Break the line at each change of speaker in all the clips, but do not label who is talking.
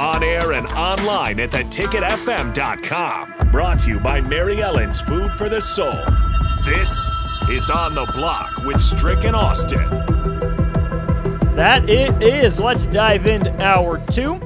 On air and online at theticketfm.com. Brought to you by Mary Ellen's Food for the Soul. This is On the Block with Strick and Austin.
That it is. Let's dive into hour two.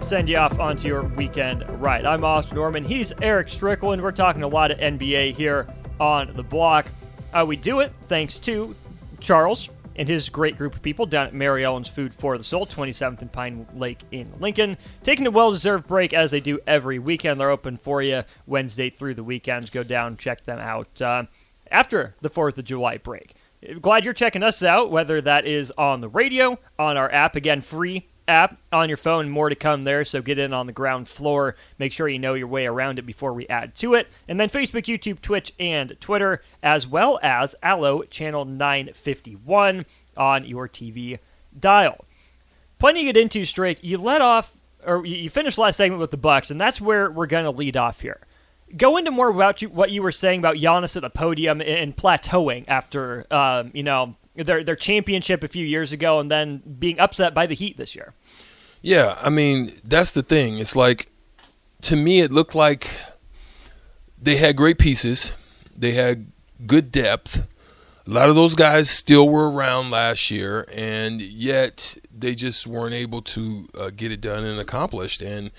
Send you off onto your weekend ride. I'm Austin Norman. He's Eric Strickland. We're talking a lot of NBA here on the block. Uh, we do it thanks to Charles and his great group of people down at Mary Ellen's Food for the Soul, 27th and Pine Lake in Lincoln, taking a well deserved break as they do every weekend. They're open for you Wednesday through the weekends. Go down, check them out uh, after the 4th of July break. Glad you're checking us out, whether that is on the radio, on our app, again, free app on your phone. More to come there, so get in on the ground floor. Make sure you know your way around it before we add to it. And then Facebook, YouTube, Twitch, and Twitter, as well as Allo Channel 951 on your TV dial. Plenty to get into, Strake. You let off, or you finished last segment with the Bucks, and that's where we're going to lead off here. Go into more about you, what you were saying about Giannis at the podium and plateauing after, um, you know, their their championship a few years ago, and then being upset by the Heat this year.
Yeah, I mean that's the thing. It's like to me, it looked like they had great pieces. They had good depth. A lot of those guys still were around last year, and yet they just weren't able to uh, get it done and accomplished. And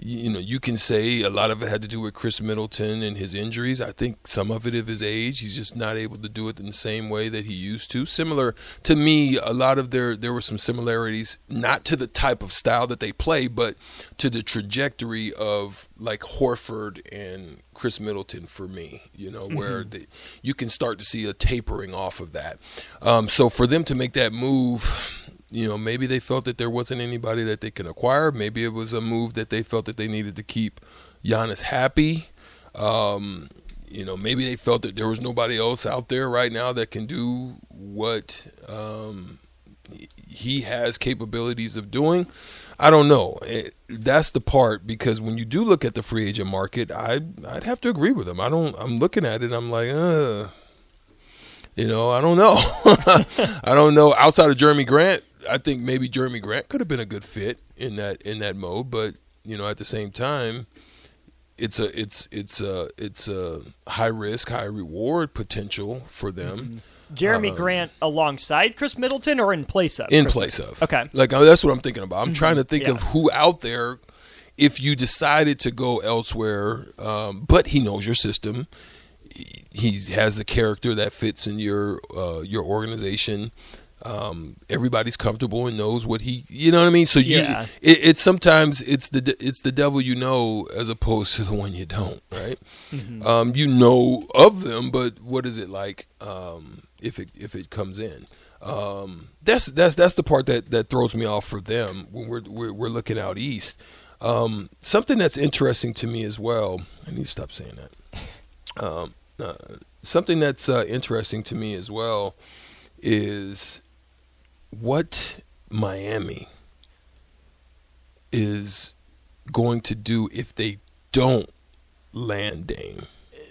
you know, you can say a lot of it had to do with Khris Middleton and his injuries. I think some of it of his age. He's just not able to do it in the same way that he used to. Similar to me, a lot of there there were some similarities, not to the type of style that they play, but to the trajectory of like Horford and Khris Middleton for me. You know, where
Mm-hmm.
the, you can start to see a tapering off of that. Um, so for them to make that move you know, maybe they felt that there wasn't anybody that they could acquire. Maybe it was a move that they felt that they needed to keep Giannis happy. Um, you know, maybe they felt that there was nobody else out there right now that can do what um, he has capabilities of doing. I don't know. It, that's the part because when you do look at the free agent market, I I'd have to agree with him. I don't. I'm looking at it. I'm like, uh, you know, I don't know. I don't know. Outside of Jerami Grant, I think maybe Jerami Grant could have been a good fit in that in that mode, but you know, at the same time, it's a it's it's a it's a high risk, high reward potential for them.
Jerami Grant alongside Khris Middleton or in place of?
In
Khris
place of.
Okay.
Like uh, that's what I'm thinking about. I'm trying to think
Yeah.
of who out there, if you decided to go elsewhere, um, but he knows your system. He he has the character that fits in your uh, your organization. Um, everybody's comfortable and knows what he, you know what I mean. So you,
Yeah.
it, it's sometimes it's the it's the devil you know as opposed to the one you don't, right? Um, you know of them, but what is it like um, if it if it comes in? Um, that's that's that's the part that, that throws me off for them when we're we're, we're looking out east. Um, something that's interesting to me as well. I need to stop saying that. Um, uh, something that's uh, interesting to me as well is what Miami is going to do if they don't land Dame,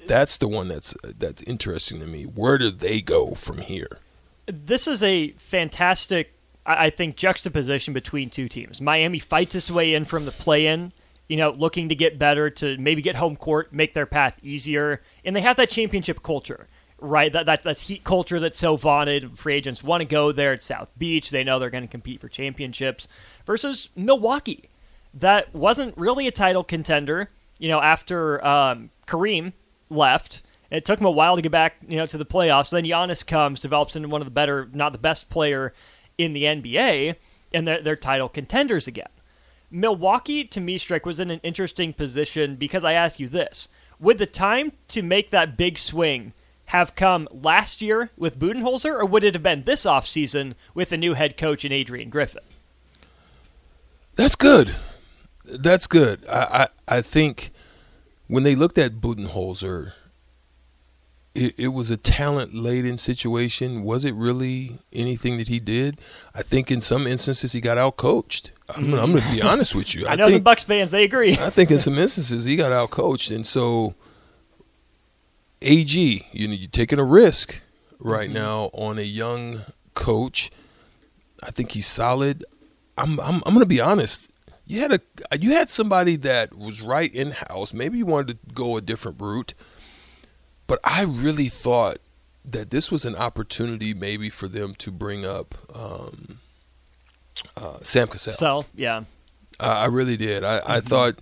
that's the one that's that's interesting to me. Where do they go from here?
This is a fantastic, I think, juxtaposition between two teams. Miami fights its way in from the play-in, you know, looking to get better, to maybe get home court, make their path easier, and they have that championship culture, right? That, that that's heat culture that's so vaunted. Free agents want to go there at South Beach. They know they're going to compete for championships. Versus Milwaukee, that wasn't really a title contender. You know, after um, Kareem left. It took him a while to get back, you know, to the playoffs. Then Giannis comes, develops into one of the better, not the best player in the NBA, and they're, they're title contenders again. Milwaukee, to me, Strick, was in an interesting position because I ask you this. Would the time to make that big swing have come last year with Budenholzer, or would it have been this offseason with the new head coach in Adrian Griffin?
That's good. That's good. I, I, I think when they looked at Budenholzer, it, it was a talent laden situation. Was it really anything that he did? I think in some instances he got out coached. I'm, I'm going to be mm. honest with you.
I, know some
think,
Bucks fans they agree.
I think in some instances he got out coached, and so AG, you know, you're taking a risk right now on a young coach. I think he's solid. I'm I'm I'm going to be honest. You had a you had somebody that was right in house. Maybe you wanted to go a different route, but I really thought that this was an opportunity maybe for them to bring up um, uh, Sam Cassell.
So, yeah.
I I really did. I, I thought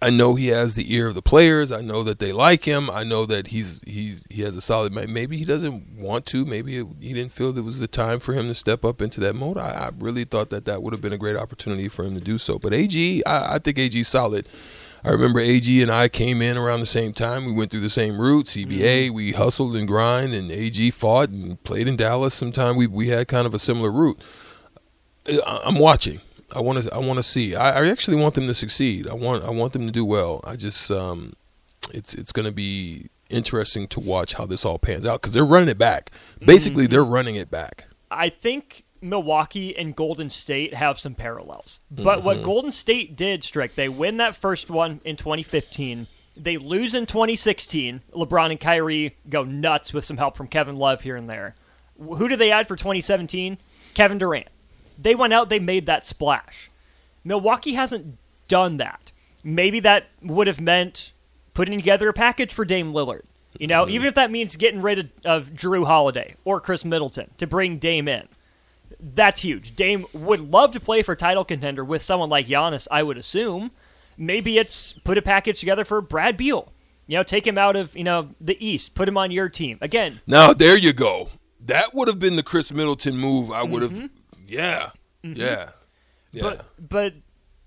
I know he has the ear of the players. I know that they like him. I know that he's he's he has a solid. Maybe he doesn't want to. Maybe it, he didn't feel it was the time for him to step up into that mode. I, I really thought that that would have been a great opportunity for him to do so. But AG, I, I think AG's solid. I remember AG and I came in around the same time. We went through the same route, CBA. Mm-hmm. We hustled and grind, and AG fought and played in Dallas. Sometime we we had kind of a similar route. I'm watching. I want to. I want to see. I, I actually want them to succeed. I want. I want them to do well. I just. Um, it's it's going to be interesting to watch how this all pans out because they're running it back. Basically, they're running it back.
I think Milwaukee and Golden State have some parallels. But what Golden State did, Strick, they win that first one in 2015. They lose in 2016. LeBron and Kyrie go nuts with some help from Kevin Love here and there. Who did they add for 2017? Kevin Durant. They went out, they made that splash. Milwaukee hasn't done that. Maybe that would have meant putting together a package for Dame Lillard. You know, even if that means getting rid of, of Jrue Holiday or Khris Middleton to bring Dame in. That's huge. Dame would love to play for title contender with someone like Giannis, I would assume. Maybe it's put a package together for Brad Beal. You know, take him out of, you know, the East, put him on your team. Again,
Now there you go. That would have been the Khris Middleton move. I would have. Mm-hmm. Yeah. Yeah. Yeah.
but but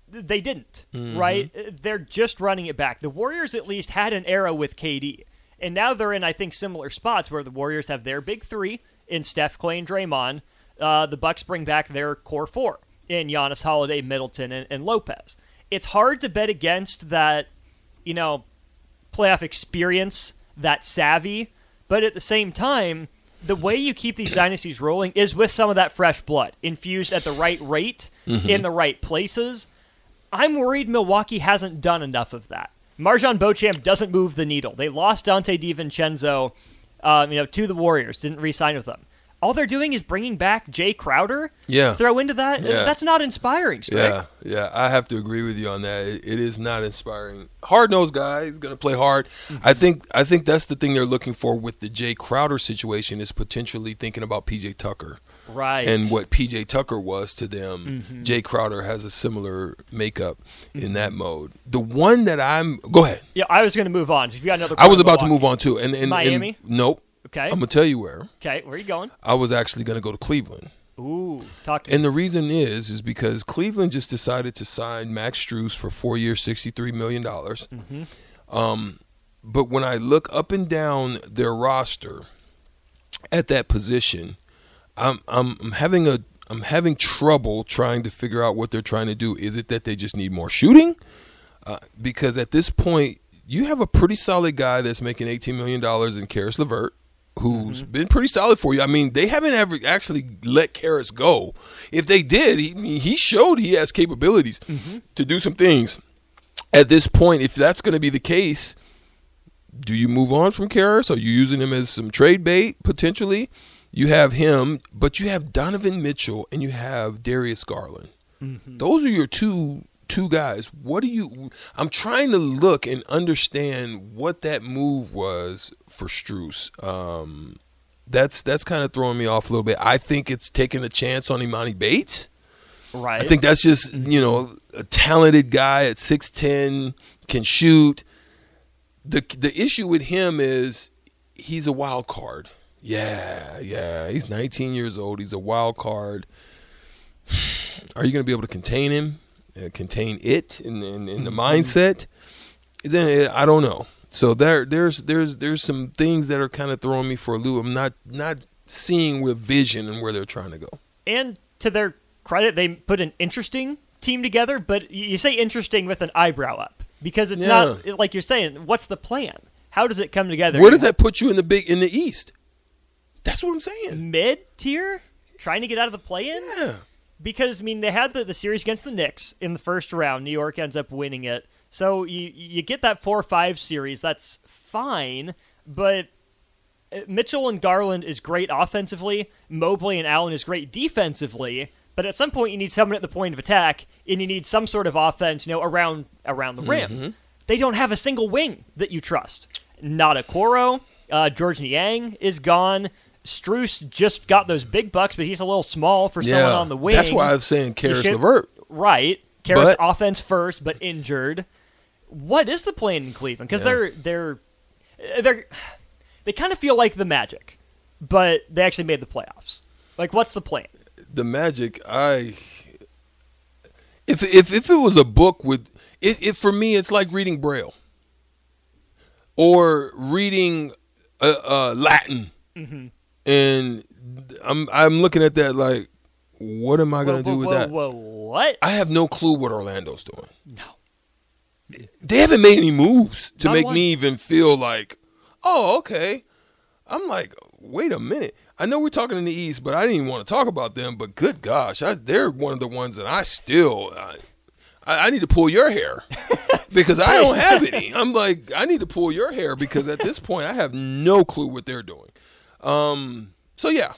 they didn't,
Mm-hmm.
right? They're just running it back. The Warriors at least had an era with KD, and now they're in I think similar spots where the Warriors have their big three in Steph, Clay, and Draymond. Uh, the Bucks bring back their core four in Giannis, Holiday, Middleton, and, and Lopez. It's hard to bet against that, you know, playoff experience, that savvy, but at the same time, the way you keep these dynasties rolling is with some of that fresh blood infused at the right rate in the right places. I'm worried Milwaukee hasn't done enough of that. MarJon Beauchamp doesn't move the needle. They lost Dante DiVincenzo, um, you know, to the Warriors. Didn't re-sign with them. All they're doing is bringing back Jay Crowder.
Yeah.
Throw into that.
Yeah.
That's not inspiring. Strick.
Yeah, yeah, I have to agree with you on that. It, it is not inspiring. Hard nosed guy, he's going to play hard. Mm-hmm. I think I think that's the thing they're looking for with the Jay Crowder situation is potentially thinking about PJ Tucker
Right.
and what PJ Tucker was to them. Mm-hmm. Jay Crowder has a similar makeup in mm-hmm. that mode. The one that I'm go ahead.
Yeah, I was going to move on. If you got another,
I was about to move on too. And, and and-
Miami?
nope.
Okay.
I'm gonna tell you where.
Okay, where are you going?
I was actually gonna go to Cleveland.
Ooh, talk to me.
And the reason is, is because Cleveland just decided to sign Max Strus for four years, sixty-three million dollars. Um, but when I look up and down their roster at that position, I'm I'm, I'm having a I'm having trouble trying to figure out what they're trying to do. Is it that they just need more shooting? Uh, because at this point, you have a pretty solid guy that's making eighteen million dollars in Caris LeVert, who's been pretty solid for you. I mean, they haven't ever actually let Caris go. If they did, he I mean, he showed he has capabilities to do some things. at this point, if that's going to be the case, do you move on from Caris? Are you using him as some trade bait potentially? You have him, but you have Donovan Mitchell and you have Darius Garland. Mm-hmm. Those are your two two guys. What do you? I'm trying to look and understand what that move was for Strus. Um, that's that's kind of throwing me off a little bit. I think it's taking a chance on Emoni Bates.
Right.
I think that's just you know a talented guy at six ten can shoot. the The issue with him is he's a wild card. Yeah, yeah. He's 19 years old. He's a wild card. Are you going to be able to contain him? Uh, contain it in, in, in the mm-hmm. mindset? Then uh, I don't know. So there, there's, there's, there's some things that are kind of throwing me for a loop. I'm not, not seeing with vision and where they're trying to go.
And to their credit, they put an interesting team together. But you say interesting with an eyebrow up because it's yeah. not like you're saying. What's the plan? How does it come together?
Where does that put you in the big in the East? That's what I'm saying.
Mid tier, trying to get out of the play-in.
Yeah.
Because I mean, they had the, the series against the Knicks in the first round. New York ends up winning it, so you you get that four five series. That's fine, but uh, Mitchell and Garland is great offensively. Mobley and Allen is great defensively. But at some point, you need someone at the point of attack, and you need some sort of offense, you know, around around the rim. Mm-hmm. They don't have a single wing that you trust. Not a Coro. Uh, Georges Niang is gone. Strus just got those big bucks, but he's a little small for yeah, someone on the wing.
That's why I was saying Caris LeVert.
Right. Caris offense first, but injured. What is the plan in Cleveland? Because yeah. they're they're they're they kind of feel like the Magic, but they actually made the playoffs. Like, what's the plan?
The Magic, I if if if it was a book with it, it for me, it's like reading Braille or reading uh, uh, Latin. Mm-hmm and I'm I'm looking at that like, what am I gonna do with
whoa,
that?
Whoa, what?
I have no clue what Orlando's doing. No, they haven't made any moves to Not make one. me even feel like, oh, okay. I'm like, wait a minute. I know we're talking in the East, but I didn't even want to talk about them. But good gosh, I, they're one of the ones that I still. I, I need to pull your hair because I don't have any. I'm like, I need to pull your hair because at this point I have no clue what they're doing. Um, so yeah.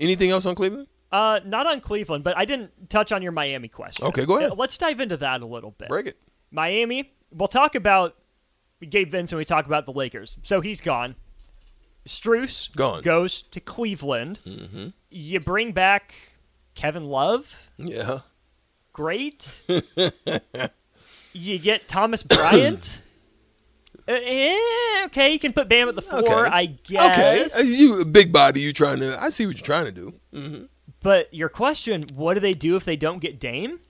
Anything else on Cleveland?
Uh, not on Cleveland, but I didn't touch on your Miami question.
Okay, go ahead.
Let's dive into that a little bit.
Break it.
Miami. We'll talk about Gabe Vincent. When we talk about the Lakers. So he's gone. Strus
gone.
goes to Cleveland.
Mm-hmm.
You bring back Kevin Love.
Yeah.
Great. you get Thomas Bryant. Uh, eh, okay, you can put Bam at the four, okay. I guess.
Okay, you big body, you trying to? I see what you're trying to do. Mm-hmm.
But your question: What do they do if they don't get Dame?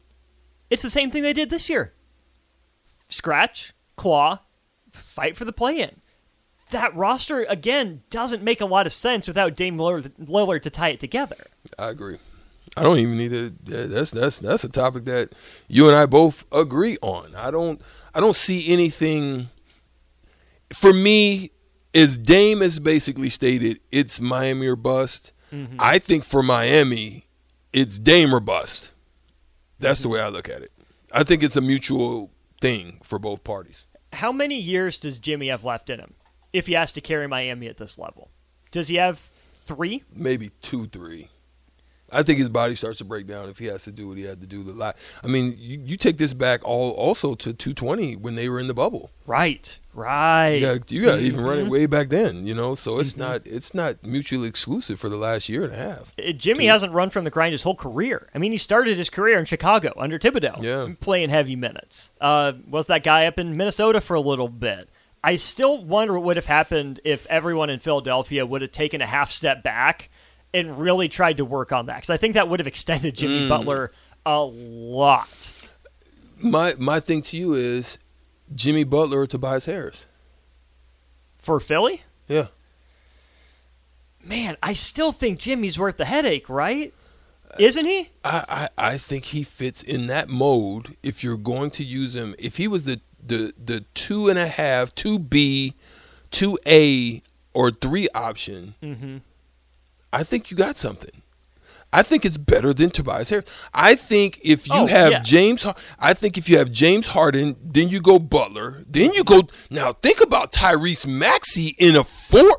It's the same thing they did this year. Scratch, claw, fight for the play-in. That roster again doesn't make a lot of sense without Dame Lillard, Lillard to tie it together.
I agree. I don't even need to. That's that's that's a topic that you and I both agree on. I don't. I don't see anything for me, as Dame has basically stated, it's Miami or bust. Mm-hmm. I think for Miami, it's Dame or bust. That's mm-hmm. the way I look at it. I think it's a mutual thing for both parties.
How many years does Jimmy have left in him if he has to carry Miami at this level? Does he have three?
Maybe two, three. I think his body starts to break down if he has to do what he had to do. The lot. I mean, you, you take this back all also to 220 when they were in the bubble.
Right. Right.
You got, you got mm-hmm. even running way back then, you know. So it's mm-hmm. not it's not mutually exclusive for the last year and a half.
Uh, Jimmy hasn't run from the grind his whole career. I mean, he started his career in Chicago under Thibodeau,
yeah.
playing heavy minutes. Uh, was that guy up in Minnesota for a little bit? I still wonder what would have happened if everyone in Philadelphia would have taken a half step back and really tried to work on that because I think that would have extended Jimmy mm. Butler a lot.
My my thing to you is Jimmy Butler or Tobias Harris
for Philly.
Yeah.
Man, I still think Jimmy's worth the headache, right? Isn't he?
I, I, I think he fits in that mode. If you're going to use him, if he was the the the two and a half, two B, two A, or three option.
Mm-hmm
I think you got something. I think it's better than Tobias Harris. I think if you
Oh,
have
yes.
James, I think if you have James Harden, then you go Butler, then you go. Now think about Tyrese Maxey in a four.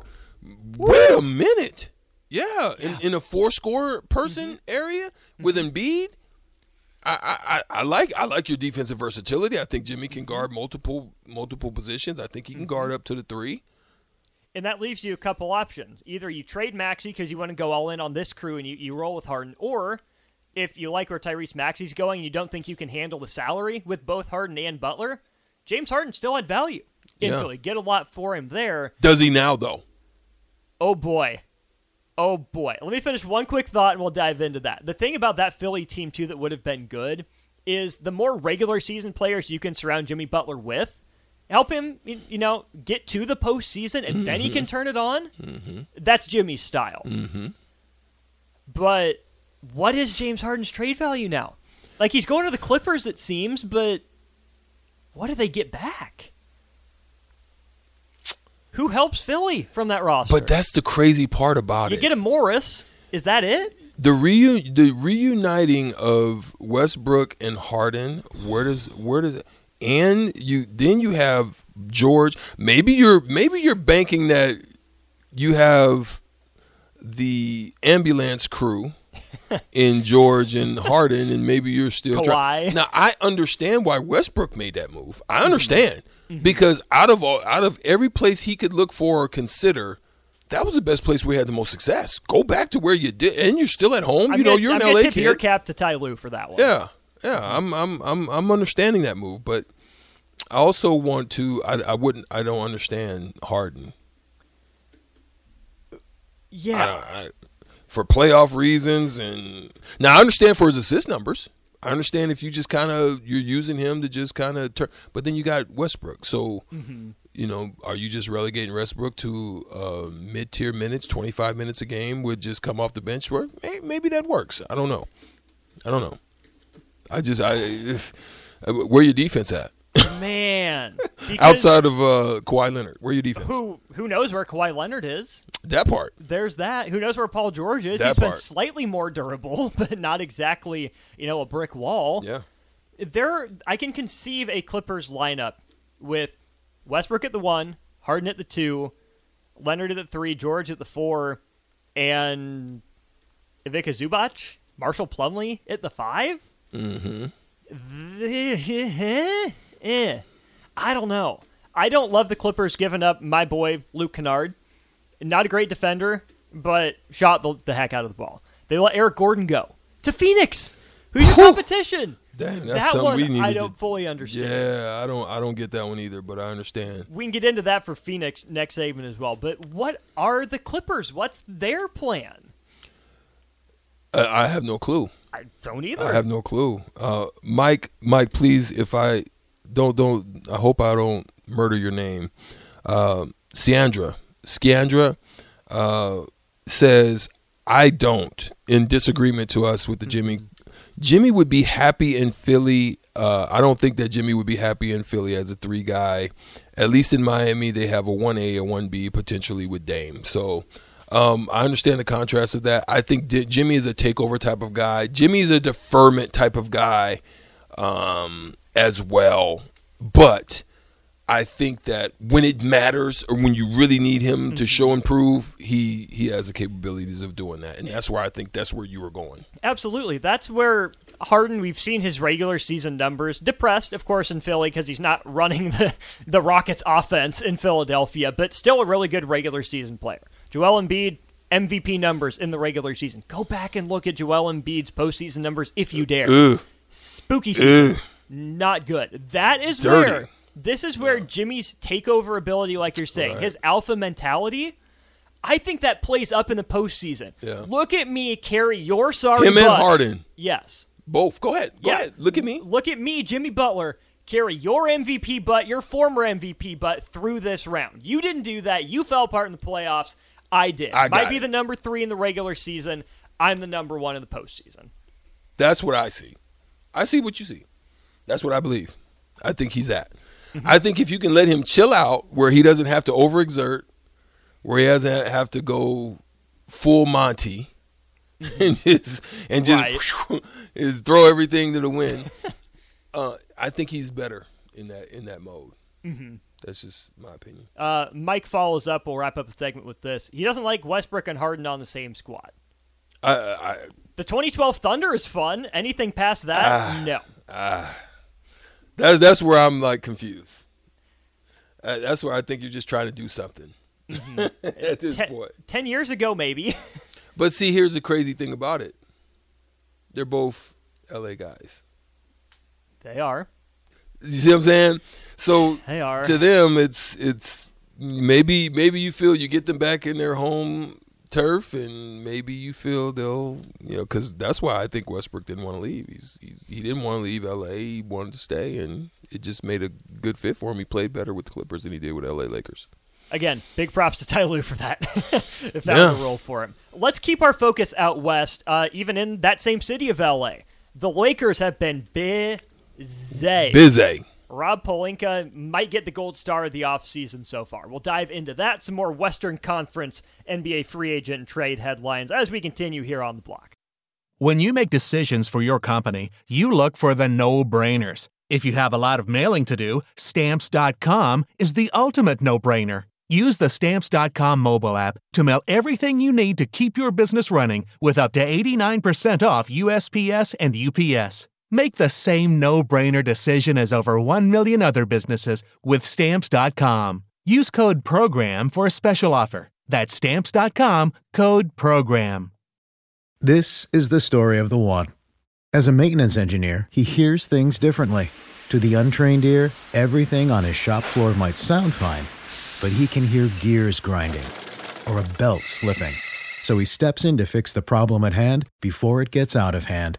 Wait a minute. Yeah, in, in a four score person
Mm-hmm.
area with Embiid. I, I, I I like I like your defensive versatility. I think Jimmy can guard multiple multiple positions. I think he can guard up to the three.
And that leaves you a couple options. Either you trade Maxey because you want to go all in on this crew and you, you roll with Harden, or if you like where Tyrese Maxey's going and you don't think you can handle the salary with both Harden and Butler, James Harden still had value in
Yeah.
Philly. Get a lot for him there.
Does he now though?
Oh boy. Oh boy. Let me finish one quick thought and we'll dive into that. The thing about that Philly team, too, that would have been good is the more regular season players you can surround Jimmy Butler with, help him, you know, get to the postseason and then he mm-hmm. can turn it on. Mm-hmm. That's Jimmy's style. Mm-hmm. But what is James Harden's trade value now? Like he's going to the Clippers, it seems, but what do they get back? Who helps Philly from that roster?
But that's the crazy part about
You
it.
You get a Morris. Is that it?
the reu- the reuniting of Westbrook and Harden, where does where does and you then you have George. Maybe you're maybe you're banking that you have the ambulance crew in George and Harden, and maybe you're still trying. Now I understand why Westbrook made that move. I mm-hmm. understand mm-hmm. because out of all out of every place he could look for or consider. That was the best place he had the most success. Go back to where you did, and you're still at home.
I'm
you know,
gonna,
you're
I'm
an LA
tip
kid.
your cap to Ty Lue for that one.
Yeah, yeah, I'm, I'm, I'm, I'm understanding that move, but I also want to. I, I wouldn't. I don't understand Harden.
Yeah.
don't, I, for playoff reasons, and now I understand for his assist numbers. I understand if you just kind of you're using him to just kind of turn, but then you got Westbrook. So, you know, are you just relegating Westbrook to uh, mid-tier minutes, 25 minutes a game, would just come off the bench? Where maybe that works. I don't know. I don't know. I just I if, where your defense at
Man.
Outside of uh, Kawhi Leonard? Where your defense?
who who knows where Kawhi Leonard is?
That part.
There's that. Who knows where Paul George is?
That
He's been
part.
slightly more durable, but not exactly, you know, a brick wall.
Yeah.
there I can conceive a Clippers lineup with Westbrook at the one, Harden at the two, Leonard at the three, George at the four, and Ivica Zubac, Marshall Plumlee at the five. Mm-hmm. eh, I don't know. I don't love the Clippers giving up my boy Luke Kennard. Not a great defender, but shot the, the heck out of the ball. They let Eric Gordon go to Phoenix. Who's your competition?
Dang, that's
that
something
one
we need
I don't
do.
fully understand.
Yeah, I don't. I don't get that one either, but I understand.
We can get into that for Phoenix next segment as well. But what are the Clippers? What's their plan?
I, I have no clue.
I don't either.
I have no clue. Uh, Mike, Mike, please, if I don't, don't. I hope I don't murder your name. Uh, Siandra, Sciandra, uh, says I don't. In disagreement to us with the Jimmy, Jimmy would be happy in Philly. Uh, I don't think that Jimmy would be happy in Philly as a three guy. At least in Miami, they have a one A, a one B, potentially with Dame. So. Um, I understand the contrast of that. I think Di- Jimmy is a takeover type of guy. Jimmy's a deferment type of guy um, as well. But I think that when it matters or when you really need him to show and prove, he he has the capabilities of doing that, and that's where I think that's where you were going.
Absolutely. That's where Harden, we've seen his regular season numbers depressed, of course, in Philly because he's not running the, the Rockets offense in Philadelphia, but still a really good regular season player. Joel Embiid, MVP numbers in the regular season. Go back and look at Joel Embiid's postseason numbers if you dare.
Ugh.
Spooky season.
Ugh.
Not good. That is
Dirty.
where this is where Jimmy's takeover ability, like you're saying,
Right.
his alpha mentality. I think that plays up in the postseason.
Yeah.
Look at me carry your sorry
Him and
butts.
Harden.
Yes.
Both. Go ahead. Go
Yeah.
ahead. Look at me.
Look at me, Jimmy Butler, carry your MVP butt, your former MVP butt through this round. You didn't do that. You fell apart in the playoffs. I did.
I
Might be
it.
the number three in the regular season. I'm the number one in the postseason.
That's what I see. I see what you see. That's what I believe. I think he's at.
Mm-hmm.
I think if you can let him chill out where he doesn't have to overexert, where he doesn't have to go full Monty, and just and just
Right.
is throw everything to the wind. uh, I think he's better in that in that mode. Mm-hmm. That's just my opinion.
Uh, Mike follows up. We'll wrap up the segment with this. He doesn't like Westbrook and Harden on the same squad.
I, I
The 2012 Thunder is fun. Anything past that,
Ah.
no.
that's that's where I'm like confused. Uh, that's where I think you're just trying to do something at this
Ten,
point.
ten years ago, maybe.
But see, here's the crazy thing about it. They're both LA guys.
they are.
You see what I'm saying? So to them, it's it's maybe maybe you feel you get them back in their home turf, and maybe you feel they'll you know because that's why I think Westbrook didn't want to leave. He's, he's he didn't want to leave LA. He wanted to stay, and it just made a good fit for him. He played better with the Clippers than he did with LA Lakers.
Again, big props to Ty Lue for that, if that was a role for him. Let's keep our focus out west, uh, even in that same city of LA. The Lakers have been busy.
Busy.
Rob Pelinka might get the gold star of the offseason so far. We'll dive into that, some more Western Conference NBA free agent and trade headlines as we continue here on the block.
When you make decisions for your company, you look for the no brainers. If you have a lot of mailing to do, stamps.com is the ultimate no brainer. Use the stamps.com mobile app to mail everything you need to keep your business running with up to 89% off USPS and UPS. Make the same no brainer decision as over 1 million other businesses with stamps.com. Use code PROGRAM for a special offer. That's stamps.com code PROGRAM.
This is the story of the one. As a maintenance engineer, he hears things differently. To the untrained ear, everything on his shop floor might sound fine, but he can hear gears grinding or a belt slipping. So he steps in to fix the problem at hand before it gets out of hand.